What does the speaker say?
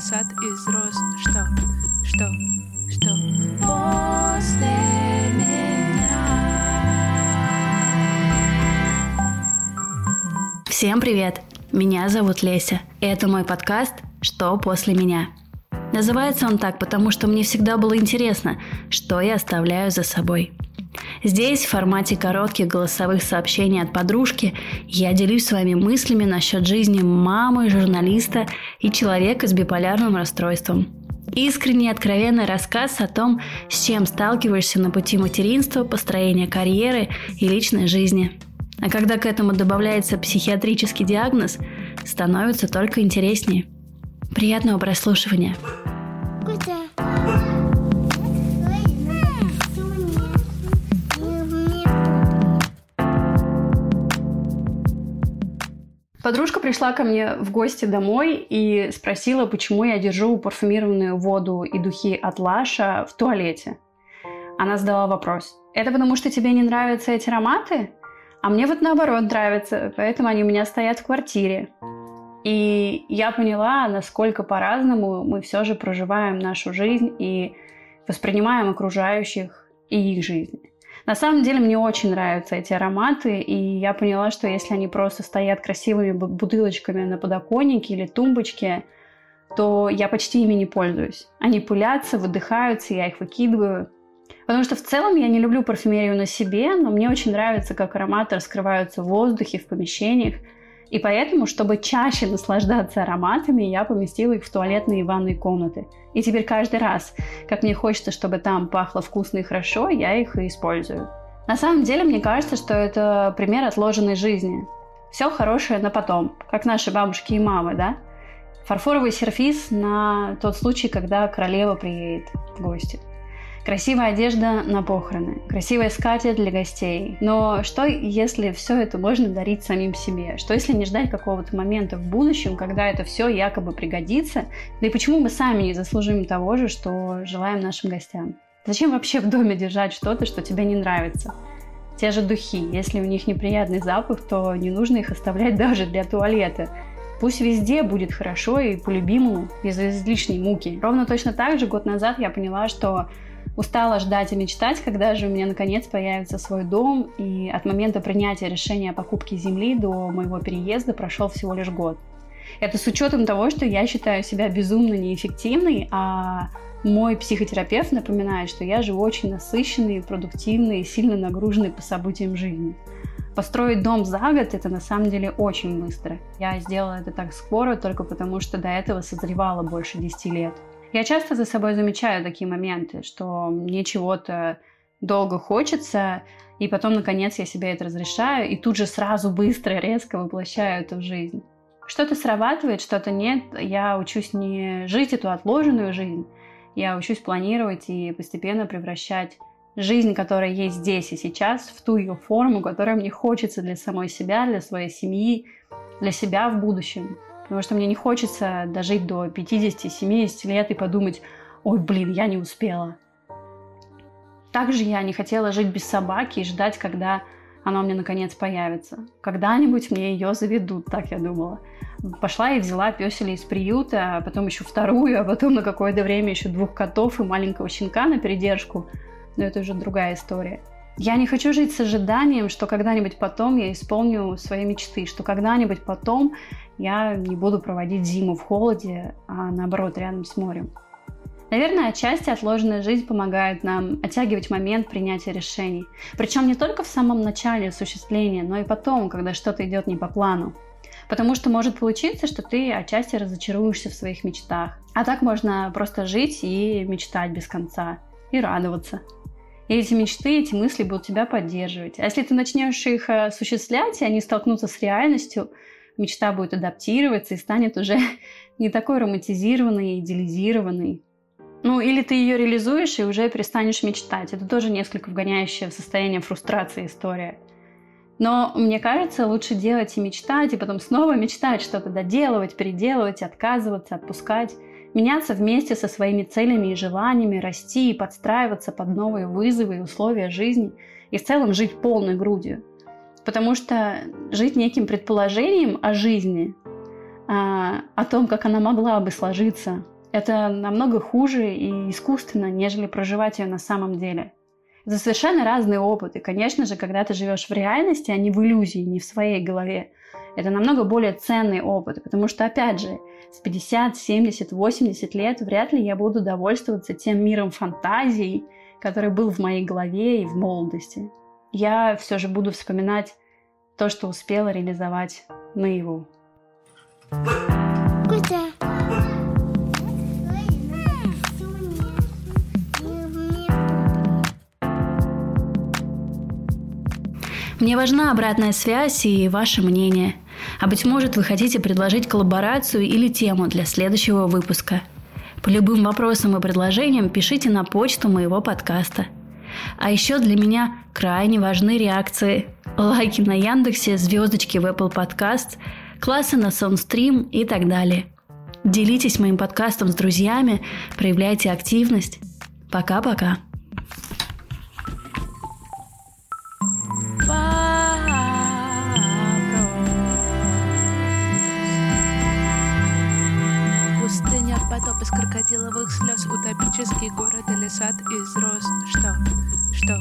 Целый сад из роз. Что? Что? Что? После меня. Всем привет! Меня зовут Леся, и это мой подкаст «Что после меня?». Называется он так, потому что мне всегда было интересно, что я оставляю за собой. Здесь, в формате коротких голосовых сообщений от подружки, я делюсь с вами мыслями насчет жизни мамы, журналиста и человека с биполярным расстройством. Искренний откровенный рассказ о том, с чем сталкиваешься на пути материнства, построения карьеры и личной жизни. А когда к этому добавляется психиатрический диагноз, становится только интереснее. Приятного прослушивания! Подружка пришла ко мне в гости домой и спросила, почему я держу парфюмированную воду и духи от Лаша в туалете. Она задала вопрос. Это потому, что тебе не нравятся эти ароматы? А мне вот наоборот нравятся, поэтому они у меня стоят в квартире. И я поняла, насколько по-разному мы все же проживаем нашу жизнь и воспринимаем окружающих и их жизнь. На самом деле мне очень нравятся эти ароматы, и я поняла, что если они просто стоят красивыми бутылочками на подоконнике или тумбочке, то я почти ими не пользуюсь. Они пылятся, выдыхаются, я их выкидываю. Потому что в целом я не люблю парфюмерию на себе, но мне очень нравится, как ароматы раскрываются в воздухе, в помещениях. И поэтому, чтобы чаще наслаждаться ароматами, я поместила их в туалетные и ванные комнаты. И теперь каждый раз, как мне хочется, чтобы там пахло вкусно и хорошо, я их и использую. На самом деле, мне кажется, что это пример отложенной жизни. Все хорошее на потом, как наши бабушки и мамы, да? Фарфоровый сервиз на тот случай, когда королева приедет в гости. Красивая одежда на похороны, красивая скатерть для гостей. Но что, если все это можно дарить самим себе? Что, если не ждать какого-то момента в будущем, когда это все якобы пригодится? Да и почему мы сами не заслужим того же, что желаем нашим гостям? Зачем вообще в доме держать что-то, что тебе не нравится? Те же духи. Если у них неприятный запах, то не нужно их оставлять даже для туалета. Пусть везде будет хорошо и по-любимому, без излишней муки. Ровно точно так же год назад я поняла, что Устала ждать и мечтать, когда же у меня наконец появится свой дом, и от момента принятия решения о покупке земли до моего переезда прошел всего лишь год. Это с учетом того, что я считаю себя безумно неэффективной, а мой психотерапевт напоминает, что я живу очень насыщенный, продуктивный, сильно нагруженный по событиям жизни. Построить дом за год – это на самом деле очень быстро. Я сделала это так скоро только потому, что до этого созревала больше 10 лет. Я часто за собой замечаю такие моменты, что мне чего-то долго хочется, и потом, наконец, я себе это разрешаю, и тут же сразу быстро, резко воплощаю это в жизнь. Что-то срабатывает, что-то нет. Я учусь не жить эту отложенную жизнь, я учусь планировать и постепенно превращать жизнь, которая есть здесь и сейчас, в ту ее форму, которая мне хочется для самой себя, для своей семьи, для себя в будущем. Потому что мне не хочется дожить до 50-70 лет и подумать, ой, блин, я не успела. Также я не хотела жить без собаки и ждать, когда она у меня наконец появится. Когда-нибудь мне ее заведут, так я думала. Пошла и взяла песеля из приюта, а потом еще вторую, а потом на какое-то время еще двух котов и маленького щенка на передержку. Но это уже другая история. Я не хочу жить с ожиданием, что когда-нибудь потом я исполню свои мечты, что когда-нибудь потом я не буду проводить зиму в холоде, а наоборот, рядом с морем. Наверное, отчасти отложенная жизнь помогает нам оттягивать момент принятия решений. Причем не только в самом начале осуществления, но и потом, когда что-то идет не по плану. Потому что может получиться, что ты отчасти разочаруешься в своих мечтах. А так можно просто жить и мечтать без конца. И радоваться. И эти мечты, эти мысли будут тебя поддерживать. А если ты начнешь их э, осуществлять, и они столкнутся с реальностью, мечта будет адаптироваться и станет уже не такой романтизированной и идеализированной. Ну, или ты ее реализуешь и уже перестанешь мечтать. Это тоже несколько вгоняющая в состояние фрустрации история. Но мне кажется, лучше делать и мечтать, и потом снова мечтать, что-то доделывать, переделывать, отказываться, отпускать меняться вместе со своими целями и желаниями, расти и подстраиваться под новые вызовы и условия жизни и в целом жить полной грудью. Потому что жить неким предположением о жизни а, о том, как она могла бы сложиться. Это намного хуже и искусственно, нежели проживать ее на самом деле. Это совершенно разные опыты. Конечно же, когда ты живешь в реальности, а не в иллюзии, не в своей голове, это намного более ценный опыт, потому что, опять же, с 50, 70, 80 лет вряд ли я буду довольствоваться тем миром фантазий, который был в моей голове и в молодости. Я все же буду вспоминать то, что успела реализовать наяву. Куда? Мне важна обратная связь и ваше мнение. А быть может, вы хотите предложить коллаборацию или тему для следующего выпуска. По любым вопросам и предложениям пишите на почту моего подкаста. А еще для меня крайне важны реакции. Лайки на Яндексе, звездочки в Apple Podcast, классы на Soundstream и так далее. Делитесь моим подкастом с друзьями, проявляйте активность. Пока-пока. Сад из роз. Что, что,